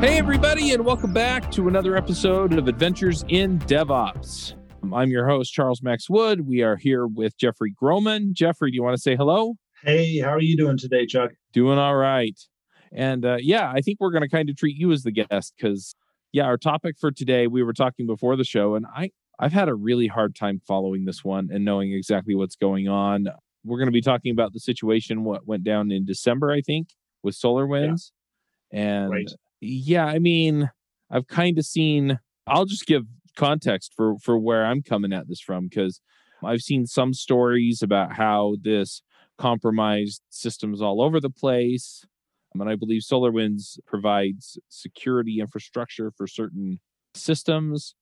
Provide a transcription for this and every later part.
Hey, everybody, and welcome back to another episode of Adventures in DevOps. I'm your host, Charles Max Wood. We are here with Jeffrey Groman. Jeffrey, do you want to say hello? Hey, how are you doing today, Chuck? Doing all right. And uh, yeah, I think we're going to kind of treat you as the guest because, yeah, our topic for today, we were talking before the show, and I, I've had a really hard time following this one and knowing exactly what's going on. We're going to be talking about the situation, what went down in December, I think, with SolarWinds. Yeah. And right yeah, I mean, I've kind of seen. I'll just give context for for where I'm coming at this from because I've seen some stories about how this compromised systems all over the place. Um, I mean, I believe SolarWinds provides security infrastructure for certain systems.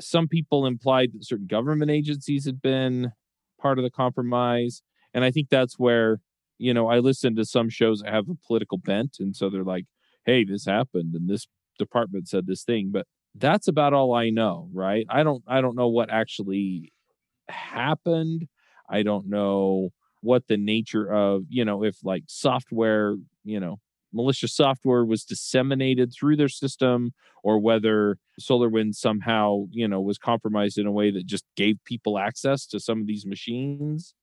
Some people implied that certain government agencies had been part of the compromise. And I think that's where, you know, I listen to some shows that have a political bent. And so they're like, hey, this happened and this department said this thing, but that's about all I know, right? I don't I don't know what actually happened. I don't know what the nature of, you know, if like software, you know, malicious software was disseminated through their system or whether SolarWinds somehow, you know, was compromised in a way that just gave people access to some of these machines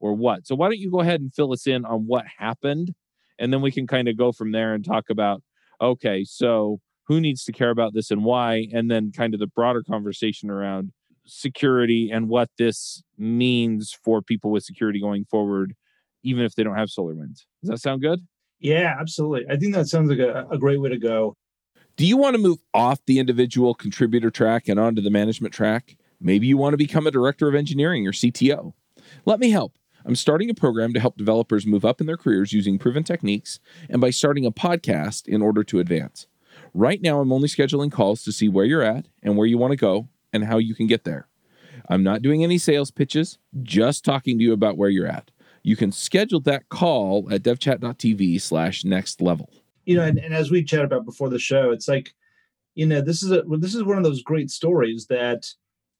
or what. So why don't you go ahead and fill us in on what happened and then we can kind of go from there and talk about okay, so who needs to care about this and why? And then kind of the broader conversation around security and what this means for people with security going forward, even if they don't have SolarWinds. Does that sound good? Yeah, absolutely. I think that sounds like a, a great way to go. Do you want to move off the individual contributor track and onto the management track? Maybe you want to become a director of engineering or CTO. Let me help. I'm starting a program to help developers move up in their careers using proven techniques and by starting a podcast in order to advance. Right now, I'm only scheduling calls to see where you're at and where you want to go and how you can get there. I'm not doing any sales pitches, just talking to you about where you're at. You can schedule that call at devchat.tv slash next level. You know, and, and as we chatted about before the show, it's like, you know, this is a this is one of those great stories that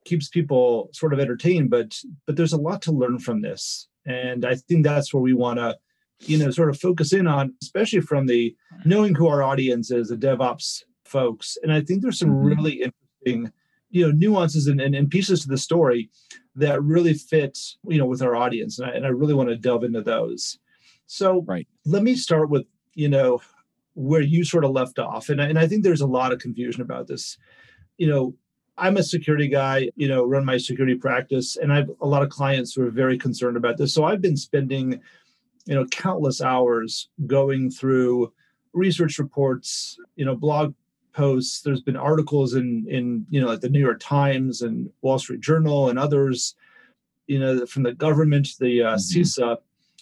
keeps people sort of entertained, but but there's a lot to learn from this. And I think that's where we want to, you know, sort of focus in on, especially from the knowing who our audience is, the DevOps folks. And I think there's some mm-hmm. really interesting, you know, nuances and, and, and, pieces to the story that really fit, you know, with our audience. And I, and I really want to delve into those. So right. let me start with, you know, where you sort of left off. And, and I think there's a lot of confusion about this. You know, I'm a security guy, you know, run my security practice, and I have a lot of clients who are very concerned about this. So I've been spending, you know, countless hours going through research reports, you know, blog posts. There's been articles in in you know like the New York Times and Wall Street Journal and others, you know, from the government, the uh, mm-hmm. CISA,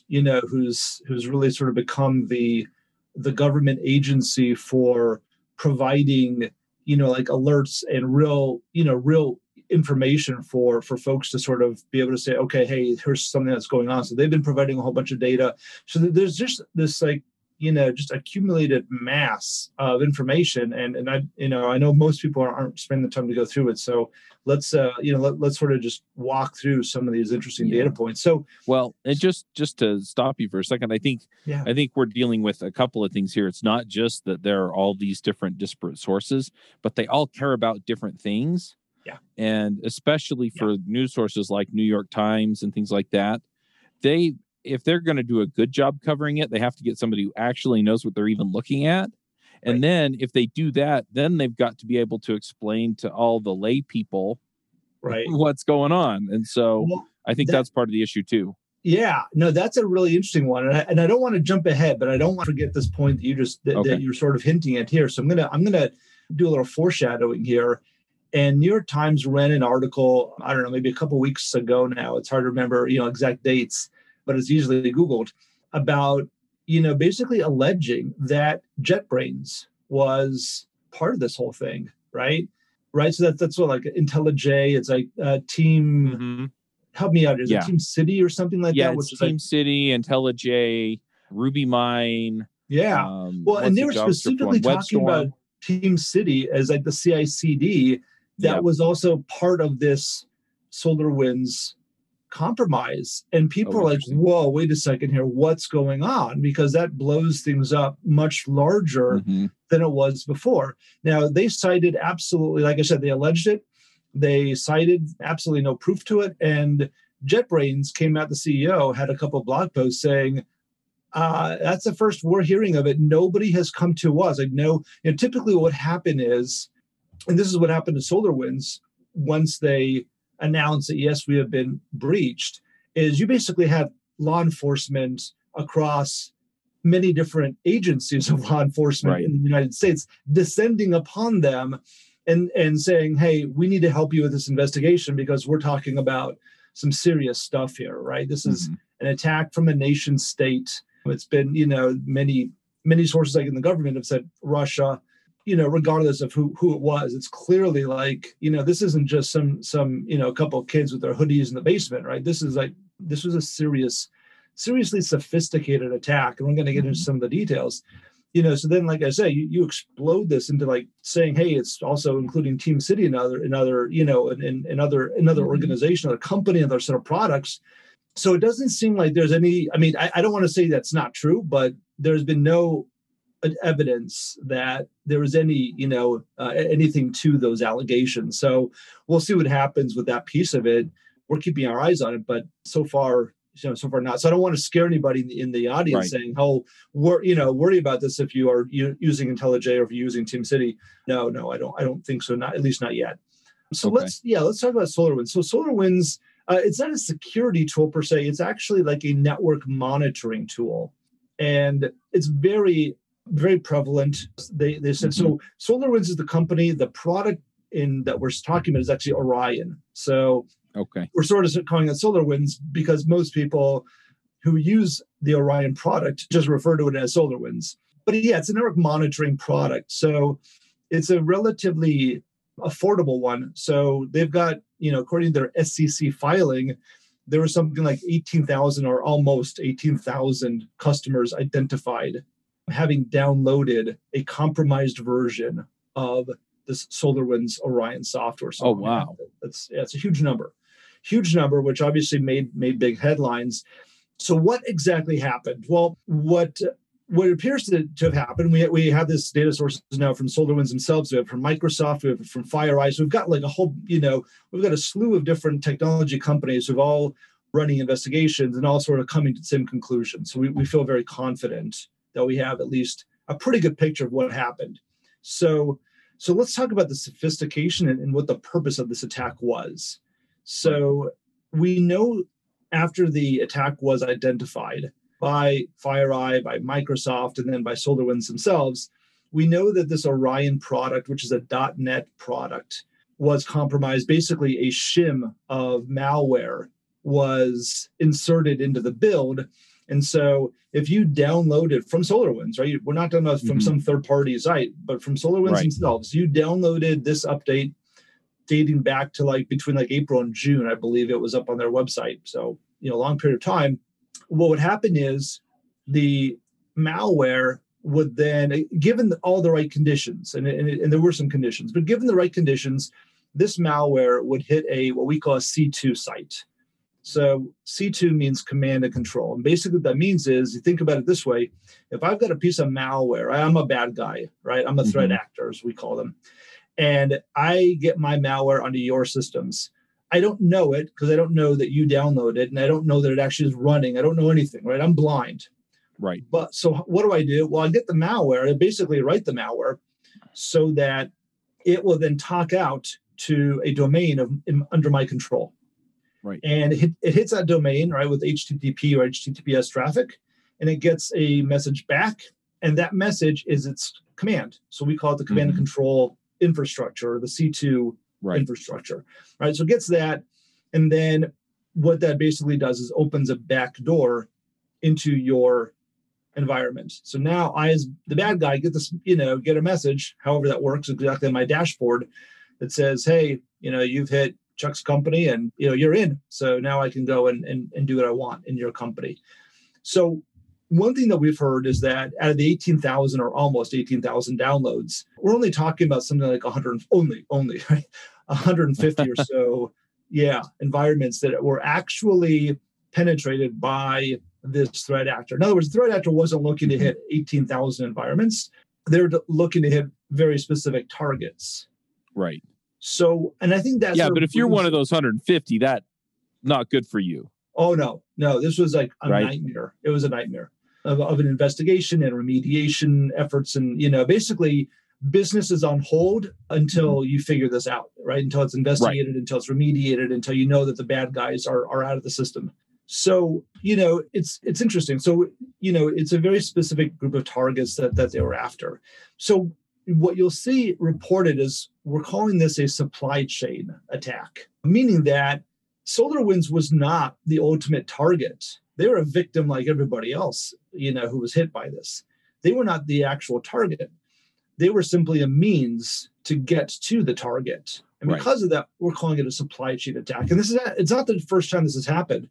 you know, who's who's really sort of become the the government agency for providing you know like alerts and real you know real information for for folks to sort of be able to say okay hey here's something that's going on so they've been providing a whole bunch of data so there's just this like you know just accumulated mass of information and and i you know i know most people aren't spending the time to go through it so let's uh you know let, let's sort of just walk through some of these interesting yeah. data points so well and just just to stop you for a second i think yeah. i think we're dealing with a couple of things here it's not just that there are all these different disparate sources but they all care about different things yeah and especially for yeah. news sources like new york times and things like that they if they're going to do a good job covering it, they have to get somebody who actually knows what they're even looking at. And right. then if they do that, then they've got to be able to explain to all the lay people right what's going on. And so well, I think that, that's part of the issue too. Yeah, no, that's a really interesting one, and I, and I don't want to jump ahead, but I don't want to forget this point that you just that, okay. that you're sort of hinting at here. So I'm gonna I'm gonna do a little foreshadowing here. And New York Times ran an article, I don't know, maybe a couple weeks ago now. It's hard to remember, you know, exact dates but it's easily Googled about, you know, basically alleging that JetBrains was part of this whole thing, right? Right. So that, that's what like IntelliJ, it's like uh, team, mm-hmm. help me out. Is yeah. it Team City or something like yeah, that? Which is Team like, City, IntelliJ, RubyMine. Yeah. Um, well, and they were specifically talking about Team City as like the CICD that yep. was also part of this SolarWinds compromise. And people oh, are like, whoa, wait a second here, what's going on? Because that blows things up much larger mm-hmm. than it was before. Now, they cited absolutely, like I said, they alleged it. They cited absolutely no proof to it. And JetBrains came out, the CEO had a couple blog posts saying, uh, that's the first we're hearing of it. Nobody has come to us. Like, no, you know, typically what happened is, and this is what happened to SolarWinds once they announced that yes, we have been breached, is you basically have law enforcement across many different agencies of law enforcement right. in the United States descending upon them and and saying, "Hey, we need to help you with this investigation because we're talking about some serious stuff here, right? This is mm-hmm. an attack from a nation state it's been, you know, many many sources like in the government have said Russia, you know, regardless of who who it was, it's clearly like, you know, this isn't just some some, you know, a couple of kids with their hoodies in the basement, right? This is like this was a serious, seriously sophisticated attack. And we're going to get into mm-hmm. some of the details. You know, so then, like I say, you, you explode this into like saying, "Hey, it's also including Team City and other, and other, you know, and, and, and other another mm-hmm. organization, a company, another set of products." so it doesn't seem like there's any i mean i, I don't want to say that's not true but there's been no evidence that there was any you know uh, anything to those allegations so we'll see what happens with that piece of it we're keeping our eyes on it but so far you know so far not so i don't want to scare anybody in the, in the audience right. saying oh we're you know worry about this if you are using IntelliJ or if you're using team city no no i don't i don't think so not at least not yet so okay. let's yeah let's talk about solarwinds so solarwinds uh, it's not a security tool per se. It's actually like a network monitoring tool, and it's very very prevalent. They they said mm-hmm. so. SolarWinds is the company. The product in that we're talking about is actually Orion. So okay, we're sort of calling it SolarWinds because most people who use the Orion product just refer to it as SolarWinds. But yeah, it's a network monitoring product. So it's a relatively affordable one. So they've got you know, according to their SEC filing, there was something like 18,000 or almost 18,000 customers identified having downloaded a compromised version of this SolarWinds Orion software. So oh wow, that's that's a huge number, huge number, which obviously made made big headlines. So what exactly happened? Well, what what appears to, to have happened, we, we have this data sources now from SolarWinds themselves, we have from Microsoft, we have from FireEye. So we've got like a whole, you know, we've got a slew of different technology companies who've all running investigations and all sort of coming to the same conclusion. So we, we feel very confident that we have at least a pretty good picture of what happened. So so let's talk about the sophistication and, and what the purpose of this attack was. So we know after the attack was identified, by FireEye, by Microsoft, and then by SolarWinds themselves, we know that this Orion product, which is a .NET product, was compromised. Basically, a shim of malware was inserted into the build. And so if you download it from SolarWinds, right? We're not talking about from mm-hmm. some third party site, but from SolarWinds right. themselves, you downloaded this update dating back to like between like April and June, I believe it was up on their website. So, you know, a long period of time what would happen is the malware would then, given all the right conditions, and, and, and, there were some conditions, but given the right conditions, this malware would hit a what we call a C2 site. So C2 means command and control. And basically what that means is you think about it this way. If I've got a piece of malware, I'm a bad guy, right? I'm a threat mm-hmm. actor, as we call them. And I get my malware onto your systems I don't know it because I don't know that you download it and I don't know that it actually is running. I don't know anything, right? I'm blind. Right. But so what do I do? Well, I get the malware, I basically write the malware so that it will then talk out to a domain of in, under my control. Right. And it, hit, it hits that domain, right, with HTTP or HTTPS traffic, and it gets a message back. And that message is its command. So we call it the command mm-hmm. and control infrastructure, the C2 right. infrastructure. Right. So it gets that. And then what that basically does is opens a back door into your environment. So now I, as the bad guy, get this, you know, get a message, however that works exactly on my dashboard that says, hey, you know, you've hit Chuck's company and you know you're in. So now I can go and, and, and do what I want in your company. So one thing that we've heard is that out of the 18,000 or almost 18,000 downloads, we're only talking about something like 100, only, only, right? 150 or so, yeah, environments that were actually penetrated by this threat actor. In other words, the threat actor wasn't looking to mm-hmm. hit 18,000 environments. They're looking to hit very specific targets. Right. So, and I think that's yeah. But if you're one of those 150, that not good for you. Oh no, no. This was like a right. nightmare. It was a nightmare of, of an investigation and remediation efforts, and you know, basically business is on hold until mm-hmm. you figure this out, right? Until it's investigated, right. until it's remediated, until you know that the bad guys are are out of the system. So, you know, it's it's interesting. So, you know, it's a very specific group of targets that that they were after. So what you'll see reported is we're calling this a supply chain attack, meaning that SolarWinds was not the ultimate target. They were a victim like everybody else, you know, who was hit by this. They were not the actual target. They were simply a means to get to the target. And because right. of that, we're calling it a supply chain attack. And this is it's not the first time this has happened.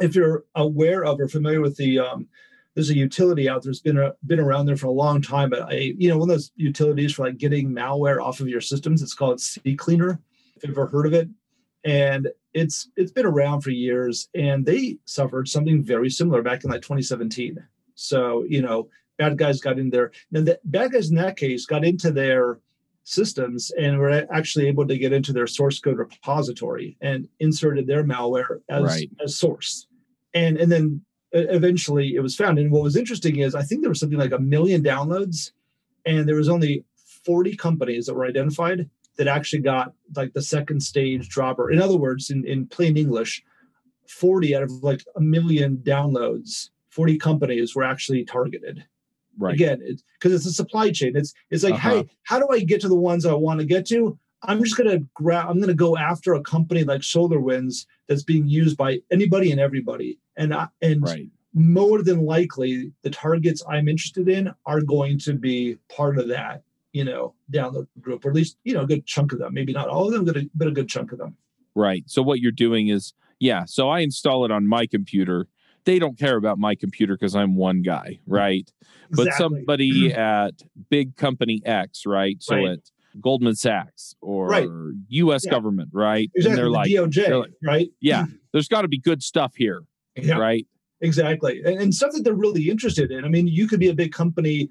If you're aware of or familiar with the um, there's a utility out there that's been a, been around there for a long time, but I you know one of those utilities for like getting malware off of your systems. It's called CCleaner. If you've ever heard of it, and it's it's been around for years, and they suffered something very similar back in like 2017. So you know, bad guys got in there. Now the bad guys in that case got into their systems and were actually able to get into their source code repository and inserted their malware as, right. as source. And and then eventually it was found. And what was interesting is I think there was something like a million downloads, and there was only 40 companies that were identified that actually got like the second stage dropper. In other words, in, in plain English, 40 out of like a million downloads, 40 companies were actually targeted. Right. Again, because it's, it's, a supply chain. It's it's like, uh-huh. hey, how do I get to the ones I want to get to? I'm just gonna grab. I'm gonna go after a company like SolarWinds that's being used by anybody and everybody, and I, and right. more than likely the targets I'm interested in are going to be part of that, you know, download group, or at least you know a good chunk of them. Maybe not all of them, but a, but a good chunk of them. Right. So what you're doing is, yeah. So I install it on my computer. They don't care about my computer because I'm one guy, right? Exactly. But somebody at big company X, right? So right. at Goldman Sachs or right. U.S. Yeah. government, right? Exactly. And they're the like, DOJ, they're like, right? Yeah, there's got to be good stuff here, yeah. right? Exactly, and, and stuff that they're really interested in. I mean, you could be a big company,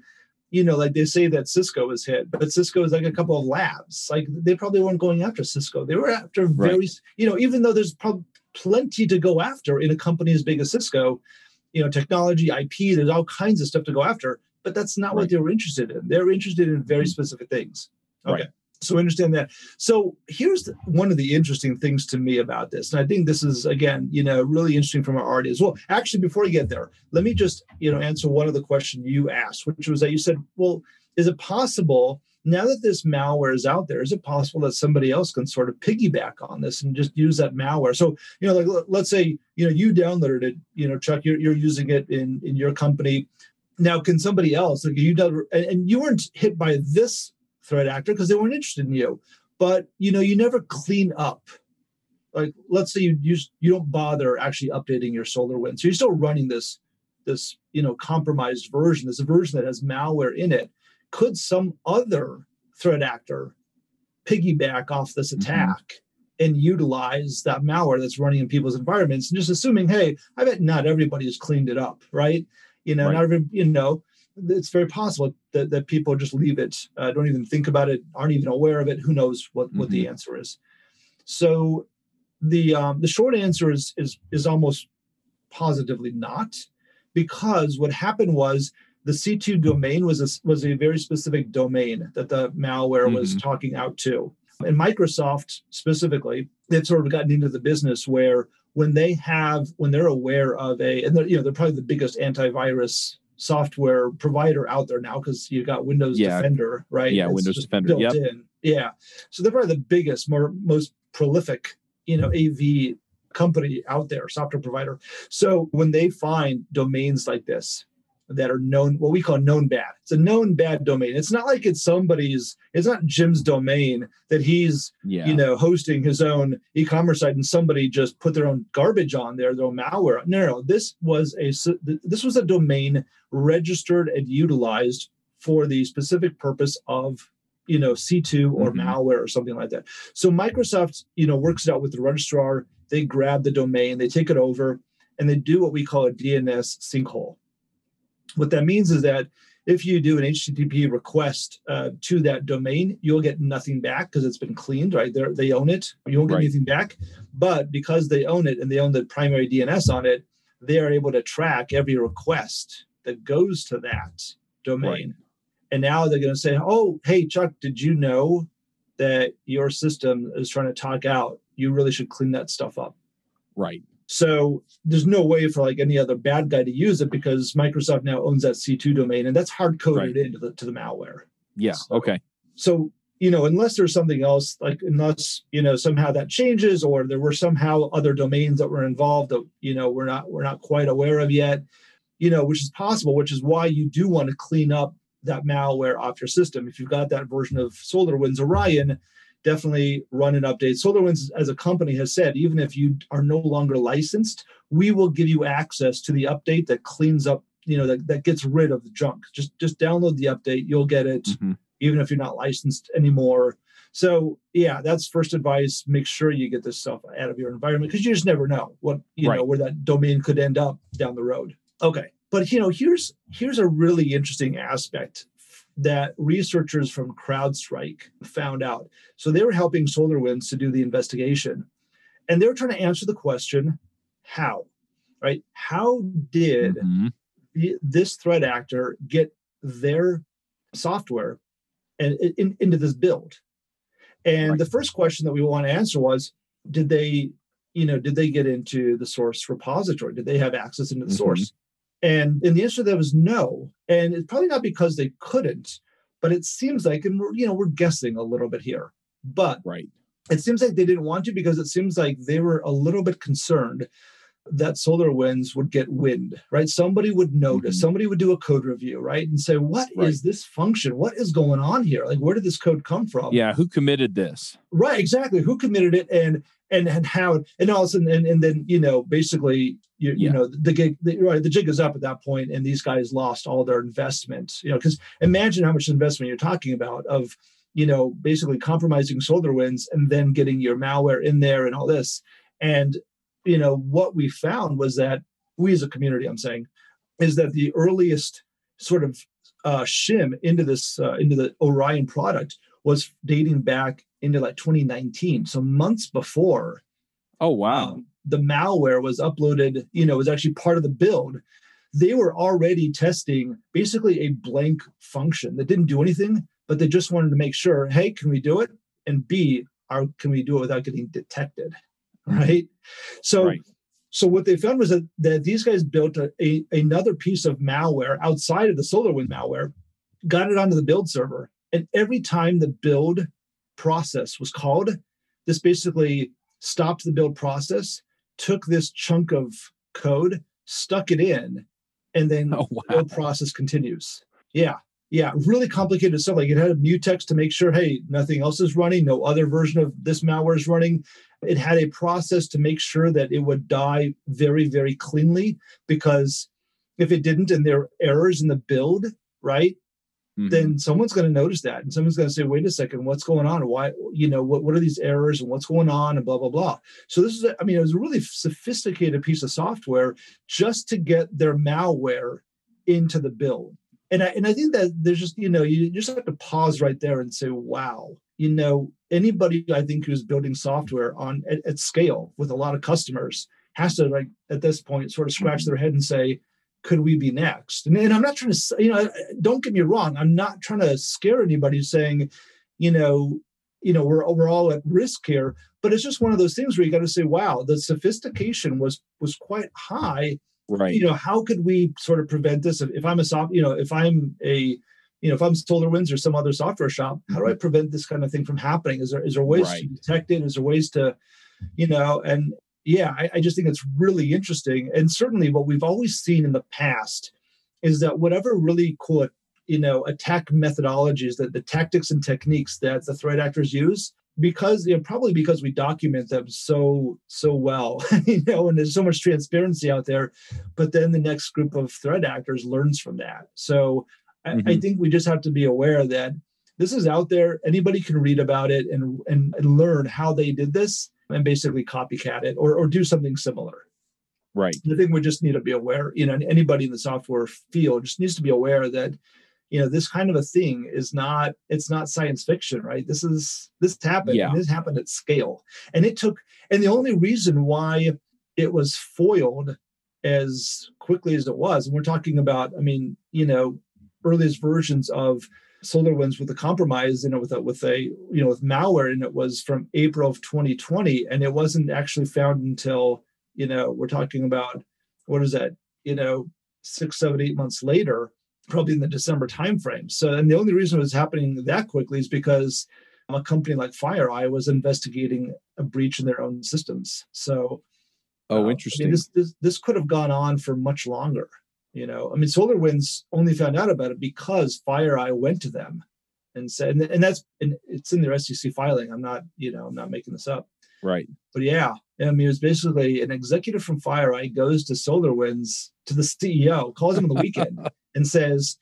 you know, like they say that Cisco is hit, but Cisco is like a couple of labs. Like they probably weren't going after Cisco; they were after very, right. you know, even though there's probably plenty to go after in a company as big as Cisco, you know, technology, IP, there's all kinds of stuff to go after. But that's not right. what they were interested in. They're interested in very mm-hmm. specific things. Okay. Right. So understand that. So here's the, one of the interesting things to me about this, and I think this is again, you know, really interesting from our audience. Well, actually, before you get there, let me just you know answer one of the question you asked, which was that you said, well, is it possible now that this malware is out there, is it possible that somebody else can sort of piggyback on this and just use that malware? So you know, like let's say you know you downloaded it, you know, Chuck, you're, you're using it in in your company. Now, can somebody else like you and you weren't hit by this threat actor because they weren't interested in you. But you know, you never clean up. Like let's say you you, you don't bother actually updating your SolarWinds. So you're still running this this you know compromised version, this version that has malware in it. Could some other threat actor piggyback off this mm-hmm. attack mm-hmm. and utilize that malware that's running in people's environments and just assuming, hey, I bet not everybody has cleaned it up, right? You know, right. not every, you know, it's very possible that, that people just leave it, uh, don't even think about it, aren't even aware of it. Who knows what, mm-hmm. what the mm-hmm. answer is? So the um, the short answer is is is almost positively not, because what happened was the C2 domain was a, was a very specific domain that the malware mm-hmm. was talking out to. And Microsoft specifically, they've sort of gotten into the business where when they have when they're aware of a and they're you know they're probably the biggest antivirus software provider out there now because you got Windows yeah. Defender, right? Yeah, it's Windows Defender. Yep. In. Yeah. So they're probably the biggest, more most prolific, you know, AV company out there, software provider. So when they find domains like this, that are known, what we call known bad. It's a known bad domain. It's not like it's somebody's, it's not Jim's domain that he's, yeah. you know, hosting his own e-commerce site and somebody just put their own garbage on there, their own malware. No, no, this was a this was a domain registered and utilized for the specific purpose of you know c2 or mm-hmm. malware or something like that. So microsoft you know works it out with the registrar. They grab the domain they take it over and they do what we call a dns sinkhole. What that means is that if you do an http request uh, to that domain you'll get nothing back because it's been cleaned right? They they own it. You won't get right. anything back. But because they own it and they own the primary dns on it they are able to track every request that goes to that domain right. And now they're going to say, oh, hey, Chuck, did you know that your system is trying to talk out? You really should clean that stuff up. Right. So there's no way for like any other bad guy to use it because Microsoft now owns that C2 domain and that's hard coded right. into the to the malware. Yeah. So, okay. So you know, unless there's something else, like unless you know somehow that changes, or there were somehow other domains that were involved that you know we're not we're not quite aware of yet, you know, which is possible, which is why you do want to clean up that malware off your system. If you've got that version of SolarWinds Orion, definitely run an update. SolarWinds, as a company, has said even if you are no longer licensed, we will give you access to the update that cleans up, you know, that, that gets rid of the junk. Just just download the update, you'll get it, mm-hmm. even if you're not licensed anymore. So yeah, that's first advice. Make sure you get this stuff out of your environment because you just never know what you right. know where that domain could end up down the road. Okay. But you know, here's here's a really interesting aspect that researchers from CrowdStrike found out. So they were helping SolarWinds to do the investigation, and they were trying to answer the question, how, right? How did mm-hmm. this threat actor get their software and in, into this build? And right. the first question that we want to answer was, did they, you know, did they get into the source repository? Did they have access into the mm-hmm. source? And, and the answer to that was no. And it's probably not because they couldn't, but it seems like, and we're, you know, we're guessing a little bit here, but right. it seems like they didn't want to because it seems like they were a little bit concerned that SolarWinds would get wind, right? Somebody would notice, mm-hmm. somebody would do a code review, right? And say, "What right. is this function? What is going on here? Like, where did this code come from? Yeah, who committed this? Right, exactly. Who committed it and and and how and all of a sudden and, and then you know, basically you, yeah. you know the gig the, right the jig is up at that point and these guys lost all their investment you know because imagine how much investment you're talking about of you know basically compromising SolarWinds and then getting your malware in there and all this and you know what we found was that we as a community i'm saying is that the earliest sort of uh, shim into this uh, into the orion product was dating back into like 2019 so months before oh wow. um, the malware was uploaded you know was actually part of the build. They were already testing basically a blank function that didn't do anything but they just wanted to make sure hey can we do it? And b are, can we do it without getting detected right? So, right. so what they found was that, that these guys built a, a, another piece of malware outside of the SolarWind malware, got it onto the build server, and every time the build process was called, this basically stopped the build process, took this chunk of code, stuck it in, and then oh, wow. the build process continues. Yeah yeah, really complicated stuff. Like it had a mutex to make sure, hey, nothing else is running, no other version of this malware is running. It had a process to make sure that it would die very, very cleanly because if it didn't and there are errors in the build, right? Mm-hmm. Then someone's going to notice that and someone's going to say, wait a second, what's going on? Why, you know, what, what are these errors and what's going on and blah, blah, blah. So this is, I mean, it was a really sophisticated piece of software just to get their malware into the build and I, and I think that there's just you know you just have to pause right there and say wow you know anybody I think who's building software on at, at scale with a lot of customers has to like at this point sort of scratch mm-hmm. their head and say could we be next? And, and I'm not trying to you know don't get me wrong. I'm not trying to scare anybody saying you know you know we're we're all at risk here. But it's just one of those things where you got to say wow the sophistication was was quite high right. You know how could we sort of prevent this? If, if i'm a soft you know if i'm a you know if i'm solarwinds or some other software shop how do i mm-hmm. prevent this kind of thing from happening? Is there is there ways right. to detect it? Is there ways to you know and yeah I, I just think it's really interesting. And certainly what we've always seen in the past is that whatever really cool you know attack methodologies that the tactics and techniques that the threat actors use because you know probably because we document them so so well you know and there's so much transparency out there but then the next group of threat actors learns from that. So mm-hmm. I, I, think we just have to be aware that this is out there. Anybody can read about it and, and and learn how they did this and basically copycat it or, or do something similar. Right. I think we just need to be aware you know anybody in the software field just needs to be aware that you know this kind of a thing is not it's not science fiction right? This is this happened yeah. this happened at scale. And it took and the only reason why it was foiled as quickly as it was and we're talking about i mean you know earliest versions of SolarWinds with a compromise, you know, with a with a you know with malware, and it was from April of 2020, and it wasn't actually found until you know we're talking about what is that? You know six, seven, eight months later probably in the December timeframe. So, and the only reason it was happening that quickly is because a company like FireEye was investigating a breach in their own systems. So, oh, uh, interesting. I mean, this, this this could have gone on for much longer. You know, I mean, SolarWinds only found out about it because FireEye went to them and said, and, and that's and it's in their SEC filing. I'm not, you know, I'm not making this up. Right. But yeah, I mean, it was basically an executive from FireEye goes to SolarWinds to the CEO, calls him on the weekend, and says,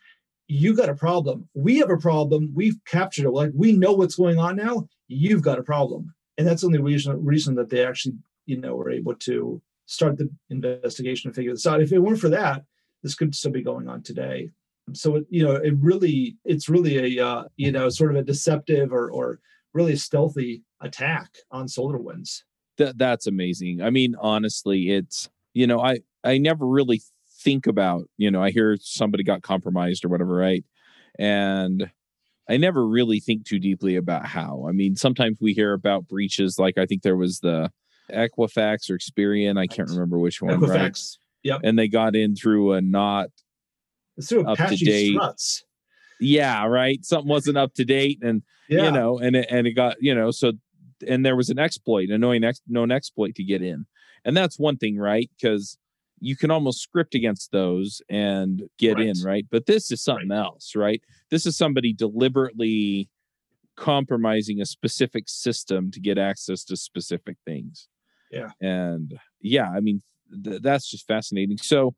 "You got a problem. We have a problem. We've captured it. Like we know what's going on now. You've got a problem." And that's the only reason reason that they actually, you know, were able to start the investigation and figure this out. If it weren't for that, this could still be going on today. So you know, it really, it's really a uh, you know, sort of a deceptive or or really stealthy attack on SolarWinds. That that's amazing. I mean, honestly, it's you know, I I never really think about, you know, I hear somebody got compromised or whatever, right? And I never really think too deeply about how. I mean, sometimes we hear about breaches, like I think there was the Equifax or Experian, I can't remember which one, Equifax. right? Yep. And they got in through a not through up to date. Struts. Yeah, right. Something wasn't up to date, and yeah. you know, and it, and it got you know, so and there was an exploit, a ex, known exploit to get in, and that's one thing, right? Because you can almost script against those and get right. in, right? But this is something right. else, right? This is somebody deliberately compromising a specific system to get access to specific things. Yeah. And yeah, I mean th- that's just fascinating. So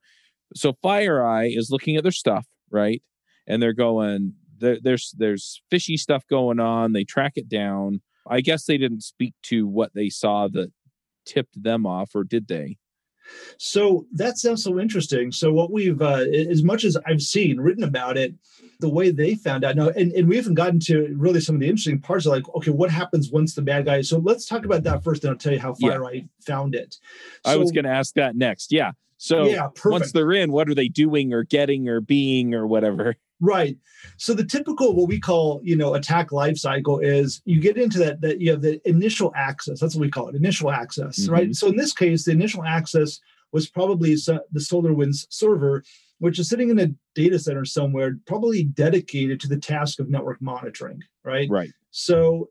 so FireEye is looking at their stuff, right? And they're going there, there's there's fishy stuff going on. They track it down. I guess they didn't speak to what they saw that tipped them off, or did they? So that sounds so interesting. So what we've, uh, as much as I've seen written about it, the way they found out now, and, and we haven't gotten to really some of the interesting parts of like, okay, what happens once the bad guy? So let's talk about that first, and I'll tell you how FireEye yeah. found it. So, I was going to ask that next. Yeah. So yeah, once they're in, what are they doing or getting or being or whatever? Right. So the typical what we call, you know, attack life cycle is you get into that that you have the initial access. That's what we call it, initial access, mm-hmm. right? So in this case, the initial access was probably the SolarWinds server, which is sitting in a data center somewhere, probably dedicated to the task of network monitoring, right? Right. So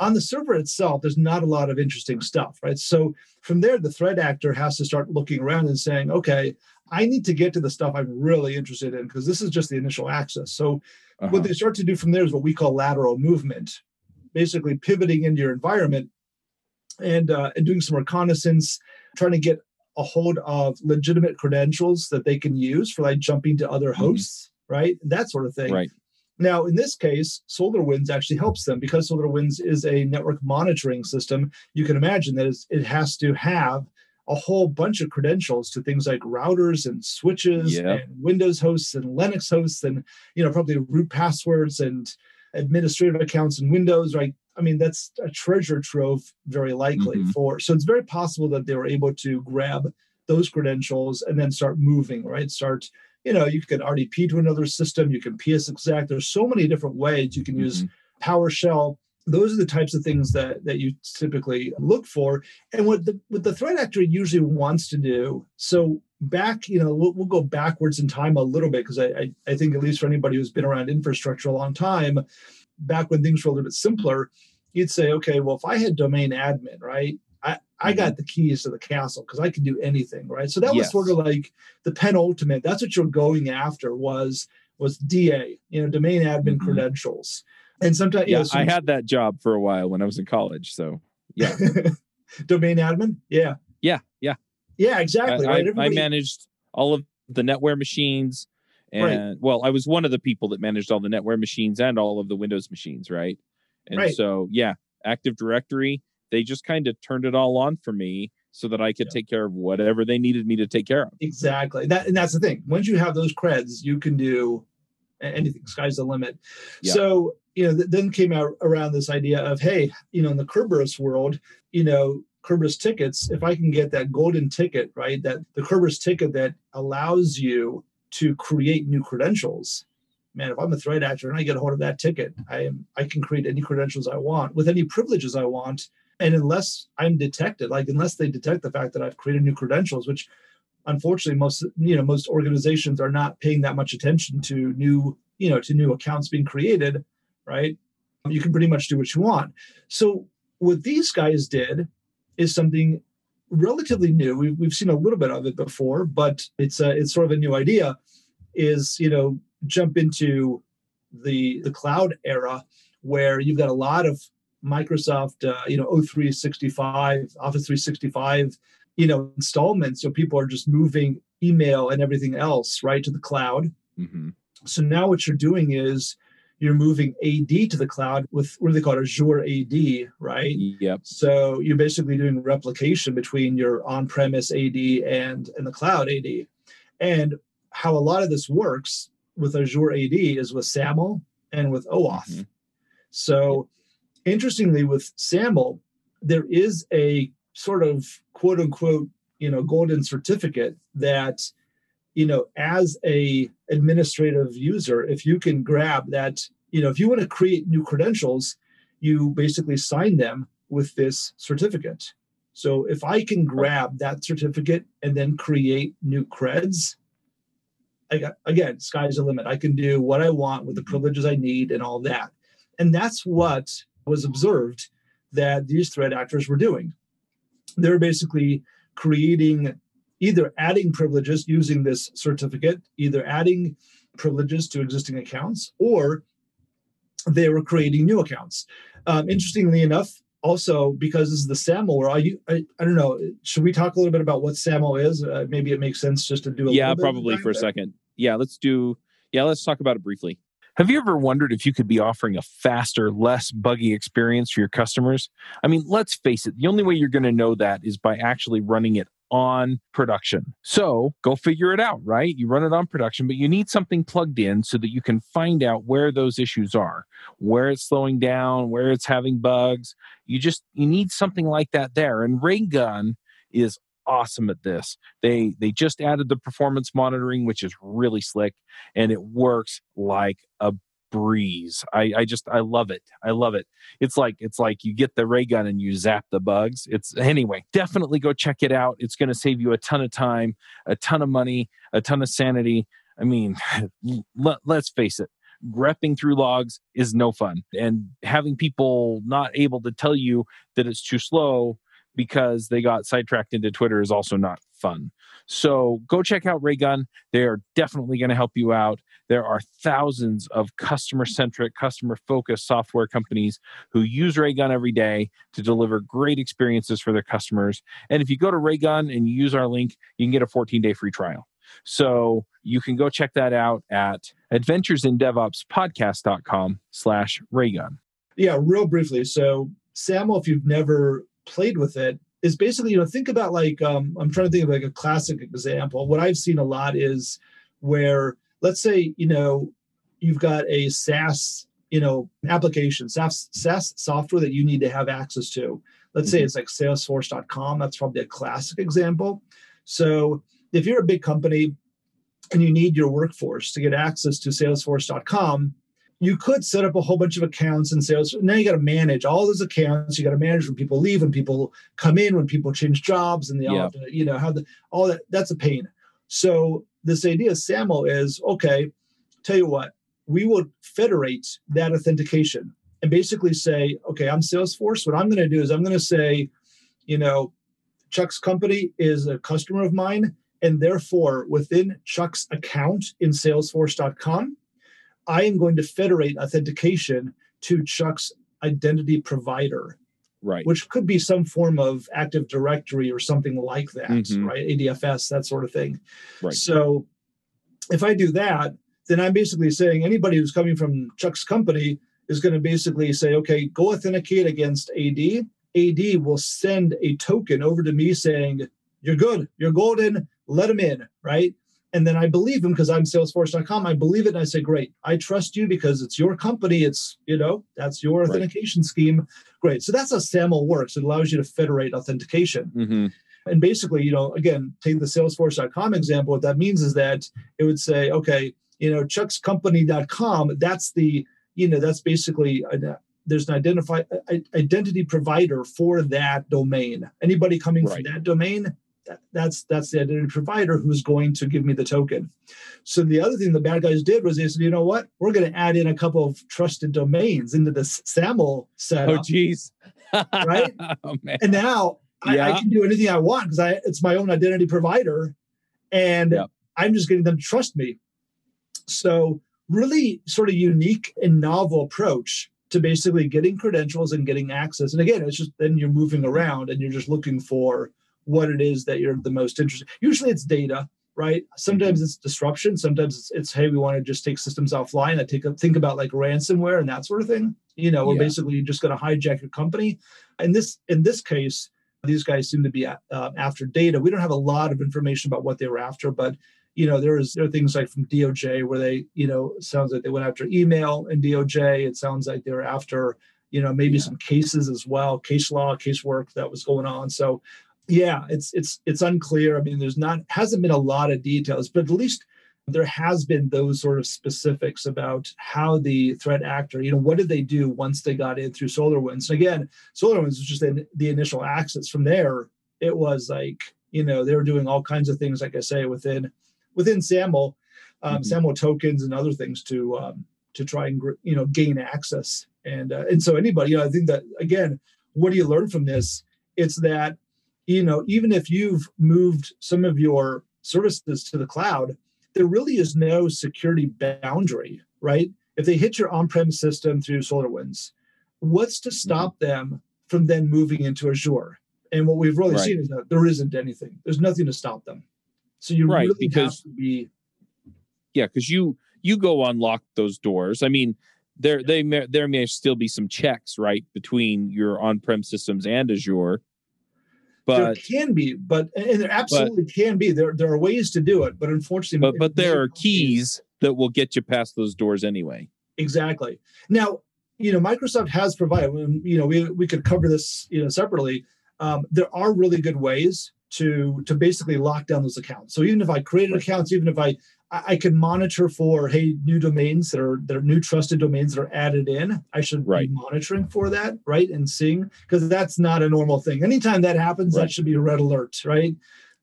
on the server itself, there's not a lot of interesting stuff, right? So from there, the threat actor has to start looking around and saying, okay, I need to get to the stuff I'm really interested in because this is just the initial access. So uh-huh. what they start to do from there is what we call lateral movement, basically pivoting into your environment and uh, and doing some reconnaissance, trying to get a hold of legitimate credentials that they can use for like jumping to other mm-hmm. hosts, mm-hmm. right? That sort of thing. Right. Now, in this case, SolarWinds actually helps them because SolarWinds is a network monitoring system. You can imagine that it has to have a whole bunch of credentials to things like routers and switches yep. and Windows hosts and Linux hosts and you know probably root passwords and administrative accounts in Windows, right? I mean, that's a treasure trove, very likely mm-hmm. for. So it's very possible that they were able to grab those credentials and then start moving, right? Start, you know, you can RDP to another system, you can PsExec. There's so many different ways you can mm-hmm. use PowerShell those are the types of things that that you typically look for and what the what the threat actor usually wants to do so back you know we'll, we'll go backwards in time a little bit because I, I, I think at least for anybody who's been around infrastructure a long time back when things were a little bit simpler you'd say okay well if i had domain admin right I, I got the keys to the castle because I can do anything, right? So that was sort of like the penultimate. That's what you're going after was was DA, you know, domain admin Mhm. credentials. And sometimes, Yeah, yeah, so I had that job for a while when I was in college. So yeah, domain admin. Yeah, yeah, yeah. yeah, exactly. I, right. I Everybody- managed all of the netware machines, and Right. well, I was one of the people that managed all the netware machines and all of the Windows machines, right? And Right. so yeah, Active Directory. They just kind of turned it all on for me so that I could Yeah. take care of whatever they needed me to take care of. Exactly. That and that's the thing. Once you have those creds, you can do anything. Sky's the limit. Yeah. So you know, th- then came out around this idea of hey, you know, in the Kerberos world, you know, Kerberos tickets. If I can get that golden ticket, right, that the Kerberos ticket that allows you to create new credentials. Man, if I'm a threat actor and I get a hold of that ticket, I am I can create any credentials I want with any privileges I want. And unless I'm detected, like unless they detect the fact that I've created new credentials, which unfortunately most you know most organizations are not paying that much attention to new you know to new accounts being created right? You can pretty much do what you want. So what these guys did is something relatively new. We've, we've seen a little bit of it before but it's a, it's sort of a new idea is you know jump into the the cloud era where you've got a lot of microsoft uh, you know O365 office 365 you know installments. So people are just moving email and everything else right to the cloud. Hmm so now what you're doing is you're moving ad to the cloud with what do they call it? Azure ad right? Yep. so you're basically doing replication between your on-premise ad and and the cloud ad and how a lot of this works with azure ad is with saml and with oauth Mhm. so interestingly with saml there is a sort of quote unquote you know golden certificate that you know as a administrative user if you can grab that you know if you want to create new credentials you basically sign them with this certificate. So if i can grab that certificate and then create new creds I again sky's the limit. I can do what i want with the privileges i need and all that. And that's what was observed that these threat actors were doing they're basically creating either adding privileges using this certificate, either adding privileges to existing accounts, or they were creating new accounts. Um, interestingly enough, also because this is the SAML, where I, I, I don't know, should we talk a little bit about what SAML is? Uh, maybe it makes sense just to do a Yeah, little bit of probably for a second. Yeah, let's do. Yeah, let's talk about it briefly. Have you ever wondered if you could be offering a faster, less buggy experience for your customers? I mean, let's face it, the only way you're going to know that is by actually running it on production. So go figure it out, right? You run it on production, but you need something plugged in so that you can find out where those issues are, where it's slowing down, where it's having bugs. You just you need something like that there. And Raygun is awesome at this. They they just added the performance monitoring, which is really slick, and it works like a breeze. I, I just I love it. I love it. It's like it's like you get the ray gun and you zap the bugs. It's anyway, definitely go check it out. It's going to save you a ton of time, a ton of money, a ton of sanity. I mean, let, let's face it. Grepping through logs is no fun, and having people not able to tell you that it's too slow because they got sidetracked into Twitter is also not fun. So go check out Raygun. They are definitely going to help you out. There are thousands of customer centric, customer focused software companies who use Raygun every day to deliver great experiences for their customers. And if you go to Raygun and you use our link, you can get a 14 day free trial. So you can go check that out at adventuresindevopspodcast.com slash Raygun. Yeah, real briefly. So SAML, if you've never played with it, is basically, you know, think about like um, I'm trying to think of like a classic example. What I've seen a lot is where let's say, you know, you've got a SaaS, you know, application, SaaS, SaaS software that you need to have access to. Let's say Mhm. it's like salesforce.com. That's probably a classic example. So if you're a big company and you need your workforce to get access to salesforce.com, you could set up a whole bunch of accounts and sales. Now you got to manage all those accounts. You got to manage when people leave, when people come in, when people change jobs, and they all Yeah. have to, you know, how the all that. That's a pain. So this idea, SAML, is okay. Tell you what, we will federate that authentication and basically say, okay, I'm Salesforce. What I'm going to do is I'm going to say, you know, Chuck's company is a customer of mine, and therefore within Chuck's account in Salesforce.com, I am going to federate authentication to Chuck's identity provider right. which could be some form of active directory or something like that Mhm. right? Adfs that sort of thing. Right. so if i do that then i'm basically saying anybody who's coming from chuck's company is going to basically say okay go authenticate against ad ad will send a token over to me saying you're good you're golden let them in right and then I believe him because I'm Salesforce.com. I believe it and I say, great, I trust you because it's your company. It's, you know, that's your Right. authentication scheme. Great. So that's how SAML works. It allows you to federate authentication. hmm And basically, you know, again, take the Salesforce.com example. What that means is that it would say, okay, you know, chuckscompany.com, that's the, you know, that's basically, an, there's an identify, identity provider for that domain. Anybody coming Right. from that domain, that, that's that's the identity provider who's going to give me the token. So the other thing the bad guys did was they said, you know what, we're going to add in a couple of trusted domains into this SAML setup, oh geez Right? oh man and now I, I can do anything I want because I it's my own identity provider, and. I'm just getting them to trust me. So really, sort of unique and novel approach to basically getting credentials and getting access. And again, it's just then you're moving around and you're just looking for what it is that you're the most interested. Usually, it's data. Right. Sometimes it's disruption. Sometimes it's, it's hey, we want to just take systems offline. I take a, think about like ransomware and that sort of thing. You know, we're Yeah. basically just going to hijack your company. In this in this case, these guys seem to be uh, after data. We don't have a lot of information about what they were after, but you know, there is there are things like from DOJ where they, you know, sounds like they went after email and DOJ. It sounds like they were after, you know, maybe Yeah. some cases as well, case law, casework that was going on. So yeah, it's it's it's unclear. I mean, there's not hasn't been a lot of details, but at least there has been those sort of specifics about how the threat actor, you know, what did they do once they got in through SolarWinds? And again, SolarWinds was just the, the initial access. From there, it was like, you know, they were doing all kinds of things, like I say, within within SAML, um, Mhm. SAML tokens and other things to um, to try and you know gain access. And uh, and so anybody, you know, I think that again, what do you learn from this? It's that you know even if you've moved some of your services to the cloud, there really is no security boundary, right? If they hit your on-prem system through SolarWinds, what's to mm-hmm. stop them from then moving into Azure? And what we've really Right. seen is that there isn't anything. There's nothing to stop them. So you Right, really because- have to be yeah because you you go unlock those doors i mean there they may, there may still be some checks right between your on-prem systems and azure there can be, but and there absolutely can be. There there are ways to do it, but unfortunately, but but there are keys that will get you past those doors anyway Exactly. Now, you know, Microsoft has provided. You know, we we could cover this, you know, separately. Um, there are really good ways to to basically lock down those accounts. So even if I created Right. accounts, even if I I I can monitor for hey new domains that are that are new trusted domains that are added in. I should Right. be monitoring for that, right, and seeing because that's not a normal thing. Anytime that happens, Right. that should be a red alert, right?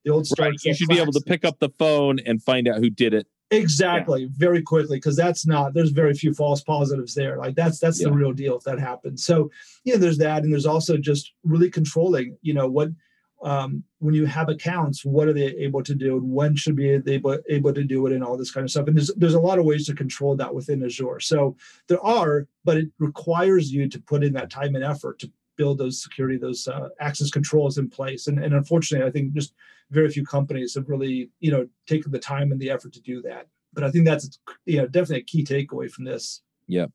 The old Star right you should be able to pick up the phone and find out who did it Exactly, very quickly because that's not. There's very few false positives there. Like that's that's the real deal if that happens. So you know, there's that, and there's also just really controlling. You know what um, when you have accounts, what are they able to do, and when should be they able, able to do it, and all this kind of stuff. And there's there's a lot of ways to control that within Azure. So there are, but it requires you to put in that time and effort to build those security, those uh, access controls in place. And, and unfortunately, I think just very few companies have really, you know, taken the time and the effort to do that. But I think that's, you know, definitely a key takeaway from this. Yeah.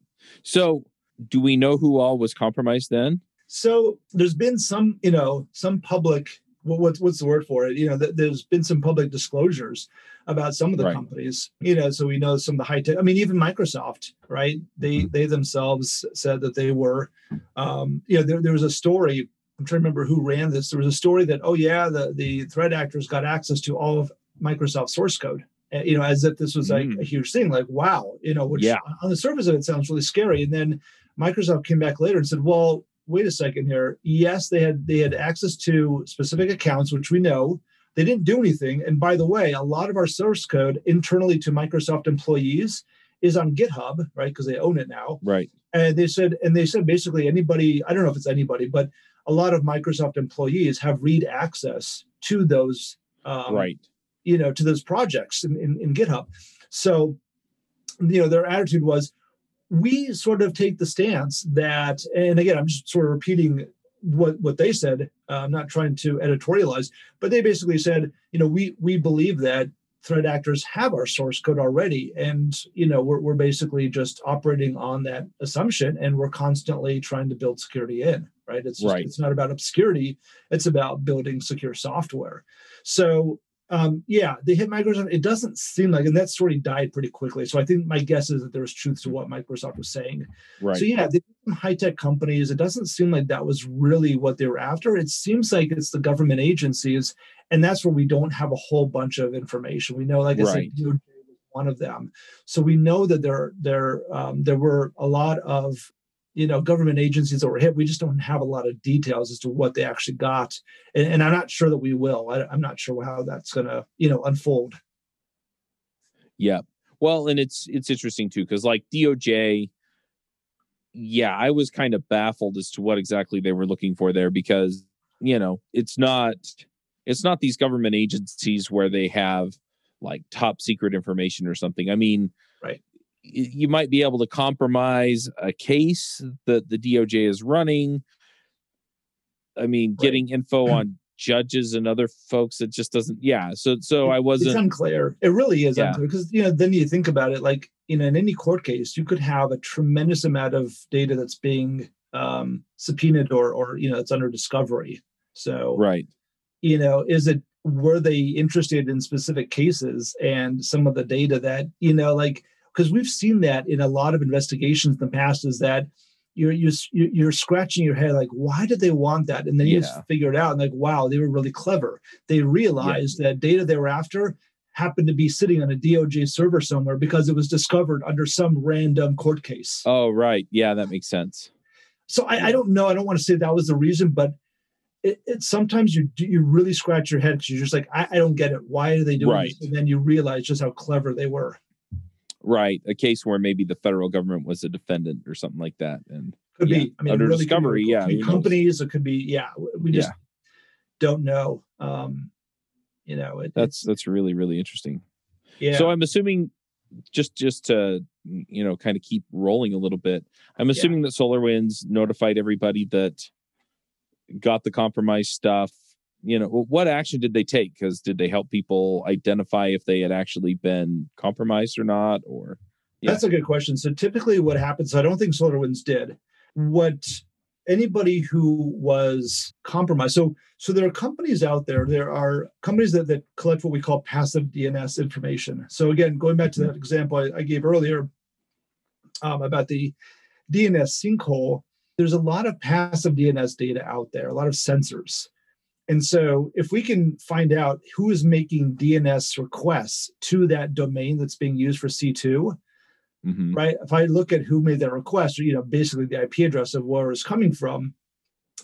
So do we know who all was compromised then So there's been some, you know, some public, what's what's the word for it? You know, th- there's been some public disclosures about some of the Right. companies. You know, so we know some of the high tech. I mean, even Microsoft, right? They Mm-hmm. they themselves said that they were, um, you know, there, there was a story. I'm trying to remember who ran this. There was a story that, oh yeah, the the threat actors got access to all of Microsoft source code. uh, You know, as if this was like Mm. a huge thing. Like, wow, you know, which Yeah. on the surface of it sounds really scary. And then Microsoft came back later and said, well, wait a second here. Yes, they had they had access to specific accounts, which we know. They didn't do anything. And by the way, a lot of our source code internally to Microsoft employees is on GitHub, right? Because they own it now. right And they said, and they said basically anybody, I don't know if it's anybody, but a lot of Microsoft employees have read access to those um, right. you know, to those projects in, in, in GitHub. So, you know, their attitude was we sort of take the stance that, and again, I'm just sort of repeating what what they said. Uh, I'm not trying to editorialize, but they basically said, you know, we we believe that threat actors have our source code already, and you know, we're we're basically just operating on that assumption, and we're constantly trying to build security in. Right? It's just, Right. it's not about obscurity; it's about building secure software. So um, yeah, they hit Microsoft. It doesn't seem like, and that story died pretty quickly. So I think my guess is that there was truth to what Microsoft was saying. Right. So yeah, they high tech companies. It doesn't seem like that was really what they were after. It seems like it's the government agencies, and that's where we don't have a whole bunch of information. We know, like I Right. said, DOJ was one of them. So we know that there there um, there were a lot of you know government agencies that were hit. We just don't have a lot of details as to what they actually got, and, and I'm not sure that we will. I, I'm not sure how that's going to you know unfold. Yeah. Well, and it's it's interesting too because like DOJ, yeah, I was kind of baffled as to what exactly they were looking for there because you know it's not it's not these government agencies where they have like top secret information or something. I mean, Right. You might be able to compromise a case that the DOJ is running. I mean, Right. getting info on judges and other folks, it just doesn't. Yeah. So so I wasn't. unclear. It really is Yeah. unclear because you know then you think about it like you know in any court case you could have a tremendous amount of data that's being um, subpoenaed or or you know it's under discovery. So Right. you know is it were they interested in specific cases and some of the data that you know like because we've seen that in a lot of investigations in the past is that you're you're you're scratching your head like why did they want that and then you just figure it out and like wow they were really clever they realized that data they were after happened to be sitting on a DOJ server somewhere because it was discovered under some random court case Oh, right. Yeah, that makes sense. so I, I don't know. I don't want to say that was the reason, but it, it sometimes you do- you really scratch your head because you're just like, I, I don't get it. Why are they doing Right. this? And then you realize just how clever they were. Right. A case where maybe the federal government was a defendant or something like that. And Could Yeah. be. I mean, Under really be- discovery, yeah, Could be knows? companies. It could be. Yeah. We just Yeah. don't know. Um, you know, it, that's that's really, really interesting. yeah. So I'm assuming just just to you know kind of keep rolling a little bit. I'm assuming that SolarWinds notified everybody that got the compromise stuff. You know, what action did they take? Because did they help people identify if they had actually been compromised or not? Or yeah. That's a good question. So typically, what happens? I don't think SolarWinds did. What anybody who was compromised. So so there are companies out there. There are companies that that collect what we call passive DNS information. So again, going back to that example I, I gave earlier um, about the DNS sinkhole, there's a lot of passive DNS data out there, a lot of sensors. And so, if we can find out who is making DNS requests to that domain that's being used for C2, Mhm. right? If I look at who made that request, or you know, basically the IP address of where it's coming from,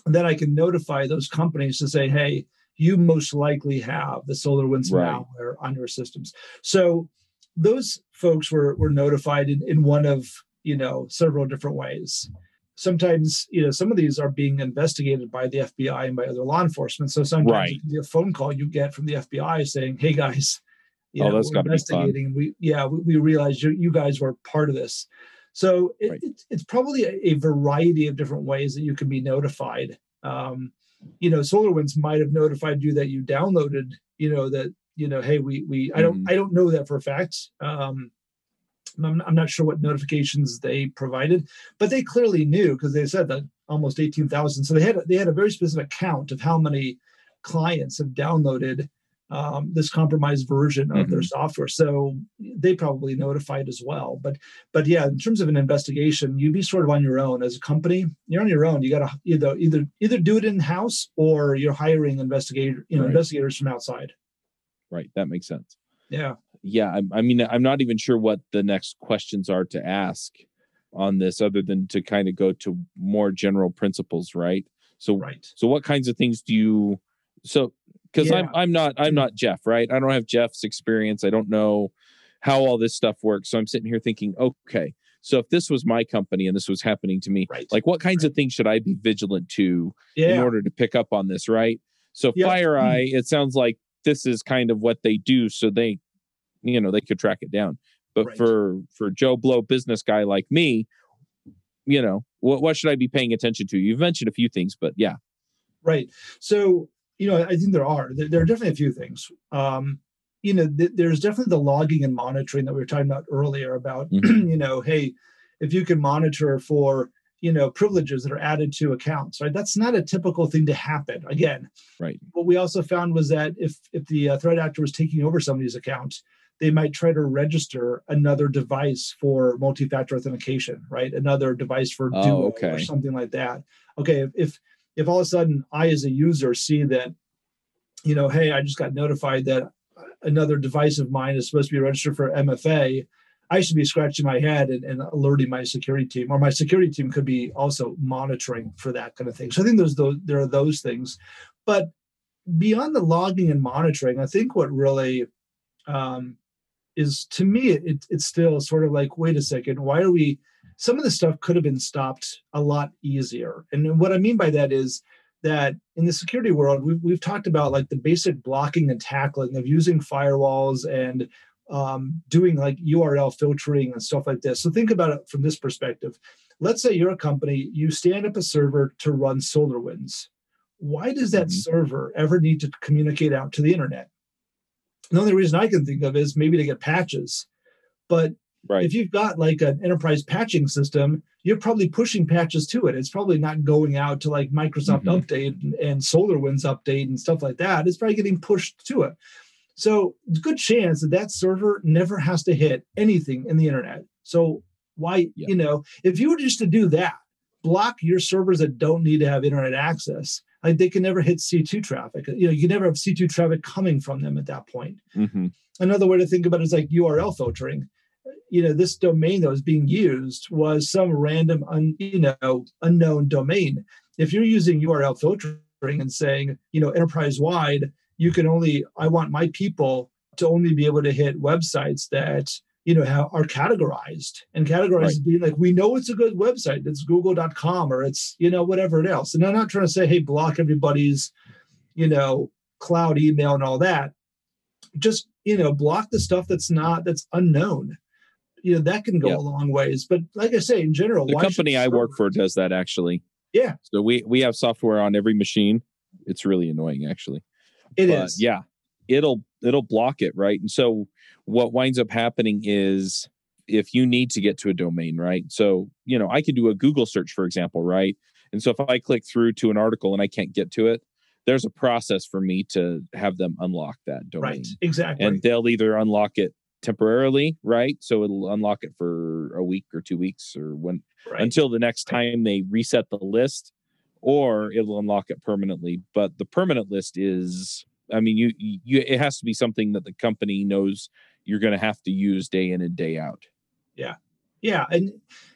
then I can notify those companies to say, hey, you most likely have the SolarWinds Right. malware on your systems. So those folks were were notified in, in one of you know several different ways. Sometimes you know some of these are being investigated by the FBI and by other law enforcement. So sometimes Right. a phone call you get from the FBI saying, "Hey guys, you Oh, know, that's we're gotta be fun. investigating. We yeah, we, we realized you, you guys were part of this." So it, Right. it's it's probably a, a variety of different ways that you can be notified. Um, you know, SolarWinds might have notified you that you downloaded. You know that you know, hey, we we I don't Mhm. I don't know that for a fact. Um, I'm, I'm not sure what notifications they provided, but they clearly knew because they said that almost 18,000. So they had they had a very specific count of how many clients have downloaded um, this compromised version of their Mhm. software. So they probably notified as well. But but yeah, in terms of an investigation, you'd be sort of on your own as a company. You're on your own. You got to either either either do it in house or you're hiring investigator you know Right. investigators from outside. Right. That makes sense. Yeah. Yeah I, I mean i'm not even sure what the next questions are to ask on this other than to kind of go to more general principles right? So Right. so what kinds of things do you so because i'm i'm not i'm mm. not jeff right? I don't have jeff's experience. I don't know how all this stuff works. So i'm sitting here thinking okay So if this was my company and this was happening to me, Right. like what kinds of things should I be vigilant to in order to pick up on this, right? So Yeah. FireEye, mm. it sounds like this is kind of what they do, so they, you know, they could track it down. But Right. for for Joe Blow business guy like me, you know, what what should I be paying attention to? You've mentioned a few things, but yeah, right. So you know, I think there are there, are definitely a few things. Um, you know, th- there's definitely the logging and monitoring that we were talking about earlier. About Mhm. you know, hey, if you can monitor for you know privileges that are added to accounts, right? That's not a typical thing to happen. Again, right. what we also found was that if if the uh, threat actor was taking over somebody's account they might try to register another device for multi-factor authentication right? Another device for Oh, duo or something like that. Okay if, if if all of a sudden i as a user see that you know hey i just got notified that another device of mine is supposed to be registered for mfa i should be scratching my head and, and alerting my security team or my security team could be also monitoring for that kind of thing. So i think there's those there are those things. But beyond the logging and monitoring, I think what really um, is to me, it, it's still sort of like, wait a second, why are we? Some of the stuff could have been stopped a lot easier. And what I mean by that is that in the security world, we've, we've talked about like the basic blocking and tackling of using firewalls and um, doing like URL filtering and stuff like this. So think about it from this perspective. Let's say you're a company, you stand up a server to run SolarWinds why does that Mhm. server ever need to communicate out to the internet? The only reason I can think of is maybe to get patches. But Right. if you've got like an enterprise patching system, you're probably pushing patches to it. It's probably not going out to like Microsoft Mhm. Update and, and SolarWinds Update and stuff like that. It's probably getting pushed to it. So, good chance that that server never has to hit anything in the internet. So, why, Yeah. you know, if you were just to do that, block your servers that don't need to have internet access, like they can never hit C2 traffic. You know, you never have C2 traffic coming from them at that point. hmm Another way to think about it is like URL filtering. You know, this domain that was being used was some random, un, you know, unknown domain. If you're using URL filtering and saying, you know, enterprise wide, you can only, I want my people to only be able to hit websites that you know how are categorized and categorized Right. as being like we know it's a good website it's google.com or it's you know whatever it else and i'm not trying to say hey block everybody's you know cloud email and all that just you know block the stuff that's not that's unknown you know that can go Yeah. a long ways but like i say in general The company I work for does that actually. Yeah. So we we have software on every machine. It's really annoying actually. It but is. yeah it'll it'll block it right? And so what winds up happening is if you need to get to a domain right? So you know i could do a google search for example right? And so if i click through to an article and i can't get to it there's a process for me to have them unlock that domain. Right exactly. And they'll either unlock it temporarily right? So it'll unlock it for a week or two weeks or when right. until the next time they reset the list or it'll unlock it permanently. But the permanent list is i mean you you it has to be something that the company knows you're going to have to use day in and day out. Yeah. Yeah, and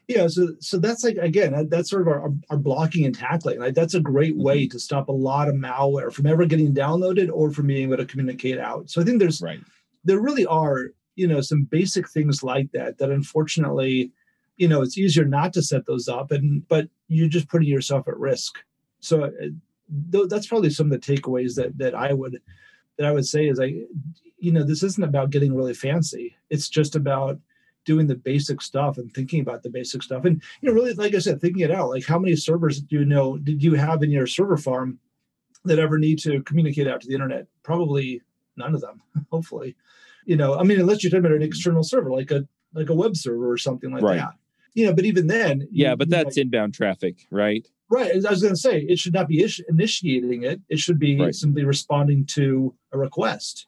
you know so so that's like again that's sort of our, our blocking and tackling like that's a great way to stop a lot of malware from ever getting downloaded or from being able to communicate out. So i think there's right. there really are you know some basic things like that that unfortunately you know it's easier not to set those up and but you're just putting yourself at risk. So uh, th- that's probably some of the takeaways that that i would that i would say is I you know this isn't about getting really fancy. It's just about doing the basic stuff and thinking about the basic stuff. And you know really like i said thinking it out. Like how many servers do you know did you have in your server farm that ever need to communicate out to the internet? Probably none of them hopefully. You know i mean unless you're talking about an external server like a like a web server or something like Right. that. You know but even then yeah you- but that's inbound traffic right right i was going to say it should not be ish- initiating it it should be Right. simply responding to a request.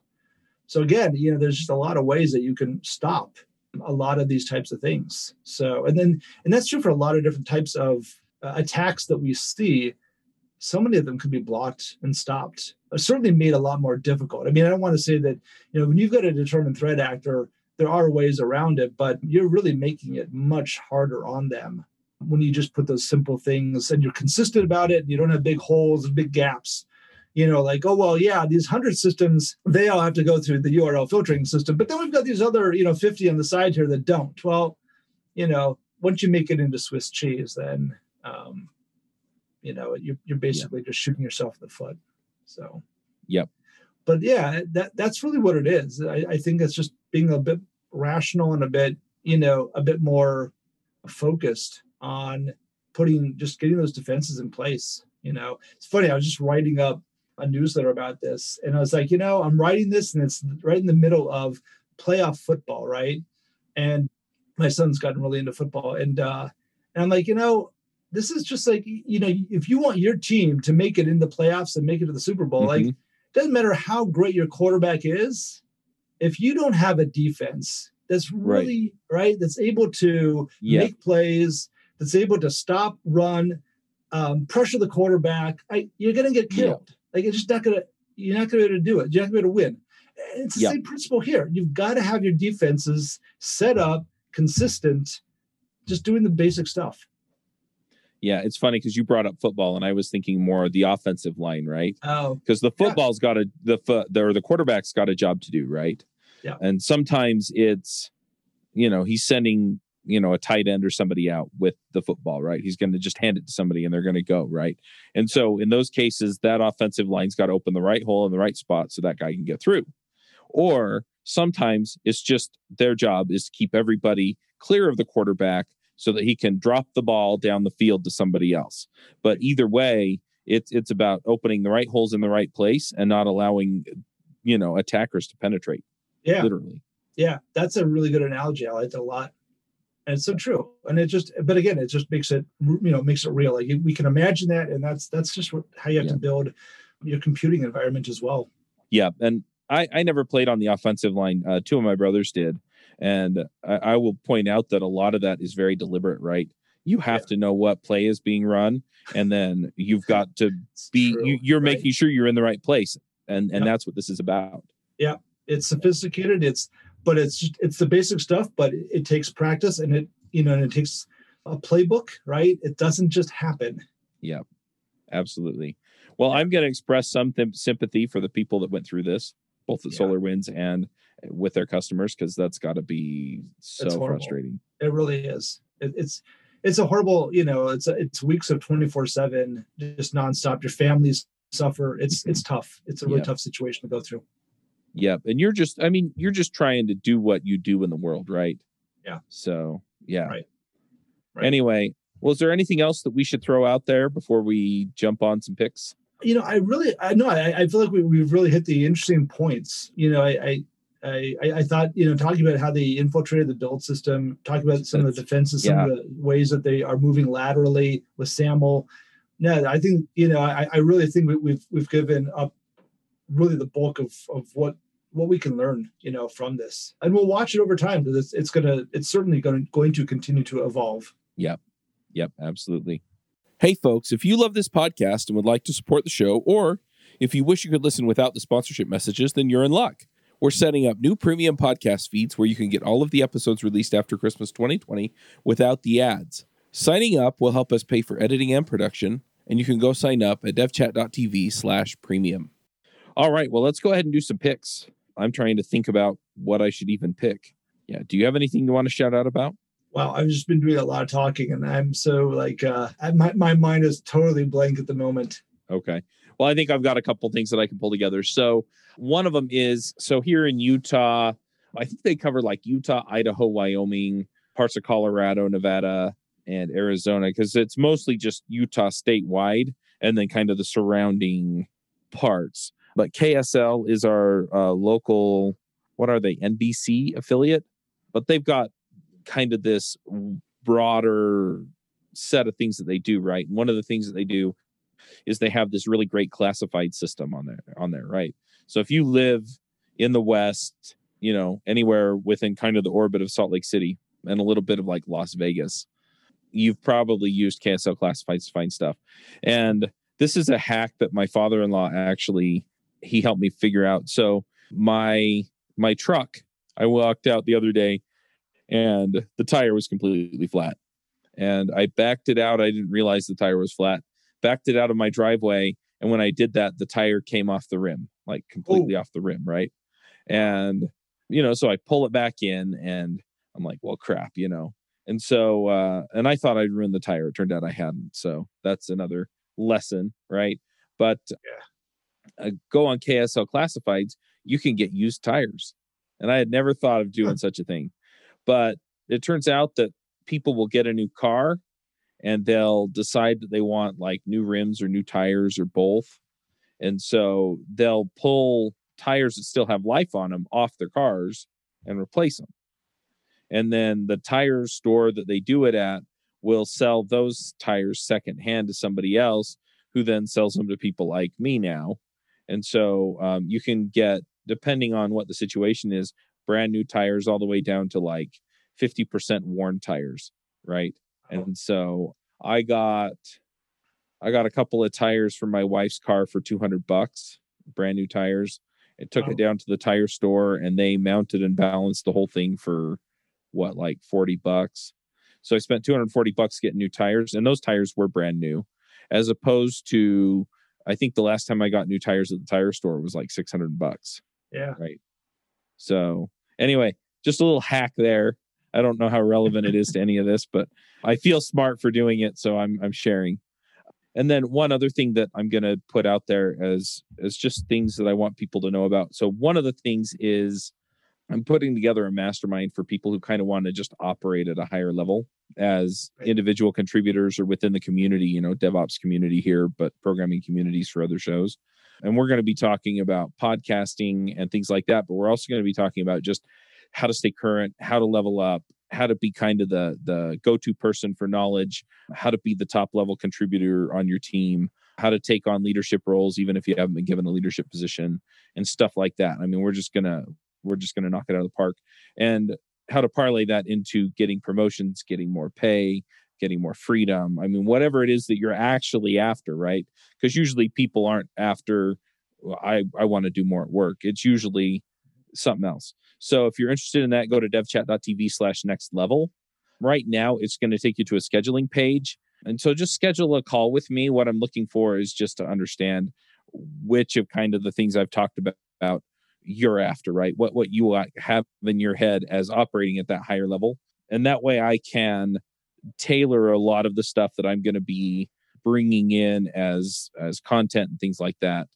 So again you know there's just a lot of ways that you can stop a lot of these types of things. So and then and that's true for a lot of different types of uh, attacks that we see. So many of them could be blocked and stopped. Certainly made a lot more difficult. I mean i don't want to say that you know when you've got a determined threat actor there are ways around it but you're really making it much harder on them when you just put those simple things and you're consistent about it and you don't have big holes and big gaps you know like oh well yeah these 100 systems they all have to go through the url filtering system but then we've got these other you know 50 on the side here that don't well you know once you make it into Swiss cheese, then um, you know you're, you're basically yeah. just shooting yourself in the foot. So, yep. But yeah, that that's really what it is. I, I think it's just being a bit rational and a bit, you know, a bit more focused on putting just getting those defenses in place. You know, it's funny. I was just writing up a newsletter about this, and I was like, you know, I'm writing this, and it's right in the middle of playoff football, right? And my son's gotten really into football, and uh, and I'm like, you know, this is just like you know if you want your team to make it in the playoffs and make it to the super bowl mm-hmm. like doesn't matter how great your quarterback is if you don't have a defense that's really right, right that's able to yeah. make plays that's able to stop run um, pressure the quarterback I, you're going to get killed yeah. like it's just not going to you're not going to be able to do it you're not going to be able to win it's the yeah. same principle here you've got to have your defenses set up consistent just doing the basic stuff yeah, it's funny because you brought up football, and I was thinking more the offensive line, right? Oh, because the football's yeah. got a the foot or the quarterback's got a job to do, right? Yeah, and sometimes it's, you know, he's sending you know a tight end or somebody out with the football, right? He's going to just hand it to somebody, and they're going to go, right? And so in those cases, that offensive line's got to open the right hole in the right spot so that guy can get through, or sometimes it's just their job is to keep everybody clear of the quarterback so that he can drop the ball down the field to somebody else. But either way, it's it's about opening the right holes in the right place and not allowing you know attackers to penetrate. Yeah, literally. Yeah, that's a really good analogy. I like it a lot, and it's so true. And it just, but again, it just makes it you know makes it real. Like we can imagine that, and that's that's just what how you have yeah. to build your computing environment as well. Yeah, and I I never played on the offensive line. Uh, two of my brothers did, and I, I, will point out that a lot of that is very deliberate, right? You have yeah. to know what play is being run, and then you've got to be true, you, are right? making sure you're in the right place, and and that's what this is about. Yeah, it's sophisticated. It's but it's it's the basic stuff, but it, it takes practice, and it you know, and it takes a playbook, right? It doesn't just happen. Yeah, absolutely. Well, I'm going to express some th- sympathy for the people that went through this, both at yeah. SolarWinds and with their customers because that's got to be so frustrating. It really is. It, it's it's a horrible, you know, it's a, it's weeks of 24/7 just nonstop. Your families suffer. It's it's tough. It's a really yeah. tough situation to go through. Yep. And you're just I mean, you're just trying to do what you do in the world, right? Yeah. So, yeah. Right. right. Anyway, well, is there anything else that we should throw out there before we jump on some picks? You know, I really, I know, I, I feel like we, we've really hit the interesting points. You know, I, I I, I, thought, you know, talking about how they infiltrated the build system, talking about some of the defenses, some yeah. of the ways that they are moving laterally with SAML. Yeah, I think, you know, I, I really think we, we've we've given up really the bulk of of what what we can learn, you know, from this, and we'll watch it over time because it's, it's gonna, it's certainly going going to continue to evolve. Yep, yep, absolutely. Hey, folks, if you love this podcast and would like to support the show, or if you wish you could listen without the sponsorship messages, then you're in luck. We're setting up new premium podcast feeds where you can get all of the episodes released after Christmas 2020 without the ads. Signing up will help us pay for editing and production, and you can go sign up at devchat.tv slash premium. All right, well, let's go ahead and do some picks. I'm trying to think about what I should even pick. Yeah, do you have anything you want to shout out about? Wow, I've just been doing a lot of talking, and I'm so like, uh, my, my mind is totally blank at the moment. Okay. Well, I think I've got a couple things that I can pull together. So one of them is so here in Utah, I think they cover like Utah, Idaho, Wyoming, parts of Colorado, Nevada, and Arizona because it's mostly just Utah statewide and then kind of the surrounding parts. But KSL is our uh, local, what are they, NBC affiliate? But they've got kind of this broader set of things that they do, right? And one of the things that they do is they have this really great classified system on there on there, right? So if you live in the West, you know, anywhere within kind of the orbit of Salt Lake City and a little bit of like Las Vegas, you've probably used KSL classifieds to find stuff. And this is a hack that my father-in-law actually he helped me figure out. So my my truck, I walked out the other day and the tire was completely flat. And I backed it out. I didn't realize the tire was flat. Backed it out of my driveway and when I did that, the tire came off the rim, like completely Ooh. off the rim, right? And, you know, so I pull it back in and I'm like, well, crap, you know. And so, uh, and I thought I'd ruined the tire. It turned out I hadn't. So that's another lesson, right? But yeah. Uh, go on KSL Classifieds, you can get used tires. And I had never thought of doing such a thing. But it turns out that people will get a new car and they'll decide that they want like new rims or new tires or both. And so they'll pull tires that still have life on them off their cars and replace them. And then the tire store that they do it at will sell those tires secondhand to somebody else who then sells them to people like me now. And so um, you can get, depending on what the situation is, brand new tires all the way down to like 50% worn tires, right? And so I got I got a couple of tires for my wife's car for 200 bucks, brand new tires. It took it down to the tire store and they mounted and balanced the whole thing for what like 40 bucks. So I spent 240 bucks getting new tires and those tires were brand new as opposed to I think the last time I got new tires at the tire store was like 600 bucks. Yeah. Right. So, anyway, just a little hack there. I don't know how relevant it is to any of this, but I feel smart for doing it, so I'm I'm sharing. And then one other thing that I'm going to put out there as as just things that I want people to know about. So one of the things is I'm putting together a mastermind for people who kind of want to just operate at a higher level as individual contributors or within the community, you know, DevOps community here, but programming communities for other shows. And we're going to be talking about podcasting and things like that, but we're also going to be talking about just how to stay current, how to level up, how to be kind of the the go-to person for knowledge, how to be the top level contributor on your team, how to take on leadership roles even if you haven't been given a leadership position and stuff like that. I mean, we're just going to we're just going to knock it out of the park and how to parlay that into getting promotions, getting more pay, getting more freedom. I mean, whatever it is that you're actually after, right? Because usually people aren't after well, I I want to do more at work. It's usually something else. So if you're interested in that, go to devchat.tv slash next level. Right now, it's going to take you to a scheduling page. And so just schedule a call with me. What I'm looking for is just to understand which of kind of the things I've talked about you're after, right? What what you have in your head as operating at that higher level. And that way I can tailor a lot of the stuff that I'm going to be bringing in as as content and things like that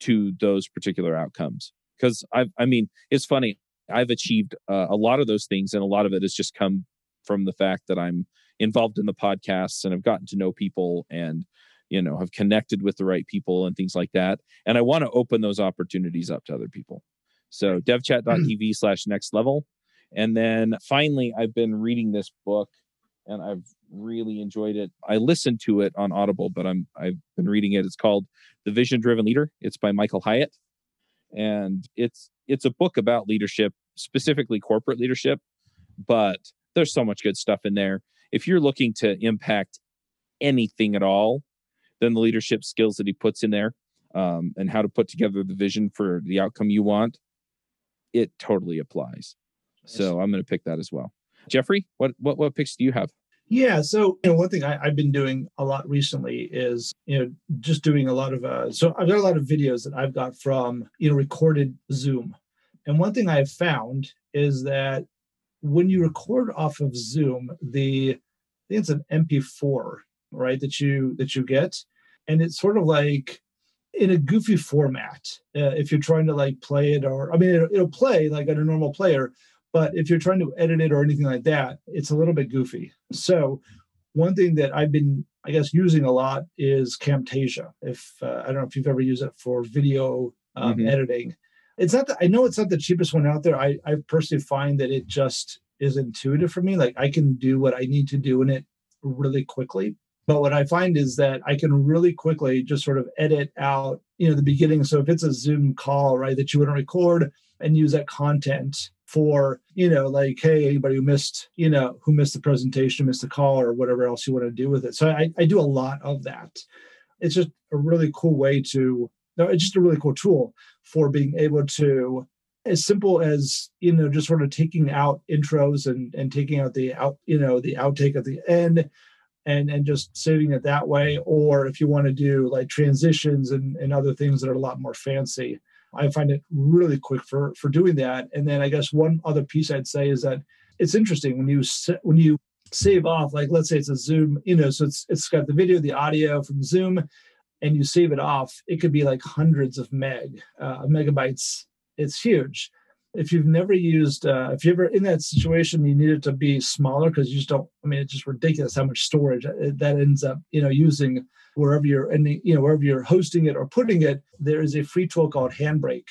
to those particular outcomes because I I mean it's funny I've achieved uh, a lot of those things and a lot of it has just come from the fact that I'm involved in the podcasts and I've gotten to know people and you know have connected with the right people and things like that and I want to open those opportunities up to other people. So mm. devchat.tv slash next level. And then finally, I've been reading this book and I've really enjoyed it. I listened to it on Audible, but I'm I've been reading it. It's called The Vision Driven Leader. It's by Michael Hyatt and it's it's a book about leadership specifically corporate leadership but there's so much good stuff in there if you're looking to impact anything at all then the leadership skills that he puts in there um, and how to put together the vision for the outcome you want it totally applies so i'm going to pick that as well jeffrey what what what picks do you have yeah. So, you know, one thing I, have been doing a lot recently is, you know, just doing a lot of, uh, so I've got a lot of videos that I've got from, you know, recorded Zoom. And one thing I've found is that when you record off of Zoom, the, I think it's an MP4, right, that you, that you get. And it's sort of like, in a goofy format uh, if you're trying to like play it or i mean it'll, it'll play like on a normal player but if you're trying to edit it or anything like that, it's a little bit goofy. So one thing that I've been, I guess, using a lot is Camtasia. If uh, I don't know if you've ever used it for video um, mm-hmm. editing, it's not. that I know it's not the cheapest one out there. I I personally find that it just is intuitive for me. Like I can do what I need to do in it really quickly. But what I find is that I can really quickly just sort of edit out, you know, the beginning. So if it's a Zoom call, right, that you to record and use that content for you know like hey anybody who missed you know who missed the presentation missed the call or whatever else you want to do with it so i, I do a lot of that it's just a really cool way to no it's just a really cool tool for being able to as simple as you know just sort of taking out intros and and taking out the out you know the outtake at the end and and just saving it that way or if you want to do like transitions and, and other things that are a lot more fancy I find it really quick for for doing that. And then I guess one other piece I'd say is that it's interesting when you when you save off, like let's say it's a Zoom, you know, so it's it's got the video, the audio from Zoom, and you save it off, it could be like hundreds of meg, uh, megabytes. It's huge. If you've never used, uh, if you're ever in that situation, you need it to be smaller because you just don't. I mean, it's just ridiculous how much storage that ends up, you know, using wherever you're, and you know, wherever you're hosting it or putting it. There is a free tool called Handbrake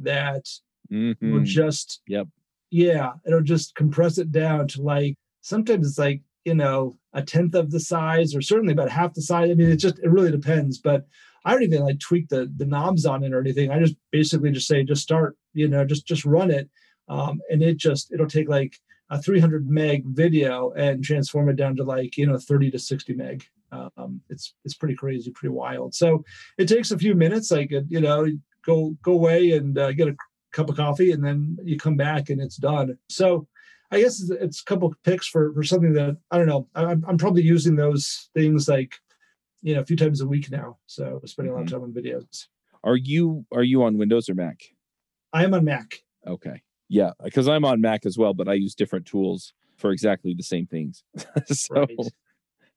that mm-hmm. will just, yep, yeah, it'll just compress it down to like sometimes it's like you know a tenth of the size or certainly about half the size i mean it just it really depends but i don't even like tweak the the knobs on it or anything. I just basically just say just start you know just just run it. Um, and it just it'll take like a 300 meg video and transform it down to like you know 30 to 60 meg. Um, it's it's pretty crazy pretty wild. So it takes a few minutes like you know go go away and uh, get a cup of coffee and then you come back and it's done. So I guess it's, a couple picks for for something that I don't know. I'm, I'm probably using those things like you know a few times a week now. So spending a lot of mm-hmm. time on videos. Are you are you on Windows or Mac? I am on Mac. Okay. Yeah, because I'm on Mac as well, but I use different tools for exactly the same things. so right.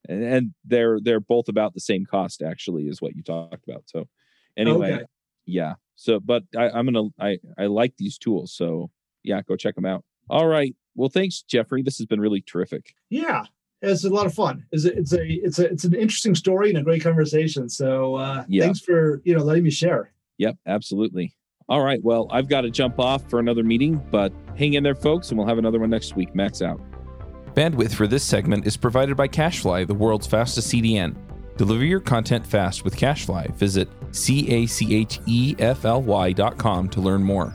and, and they're they're both about the same cost actually is what you talked about. So anyway, okay. yeah. So but I, I'm gonna I I like these tools. So yeah, go check them out. All right. Well, thanks, Jeffrey. This has been really terrific. Yeah, it's a lot of fun. It's a, it's a it's a it's an interesting story and a great conversation. So uh, yeah. thanks for you know letting me share. Yep, absolutely. All right. Well, I've got to jump off for another meeting, but hang in there, folks, and we'll have another one next week. Max out. Bandwidth for this segment is provided by CacheFly, the world's fastest CDN. Deliver your content fast with CacheFly. Visit C A C H E F L Y dot com to learn more.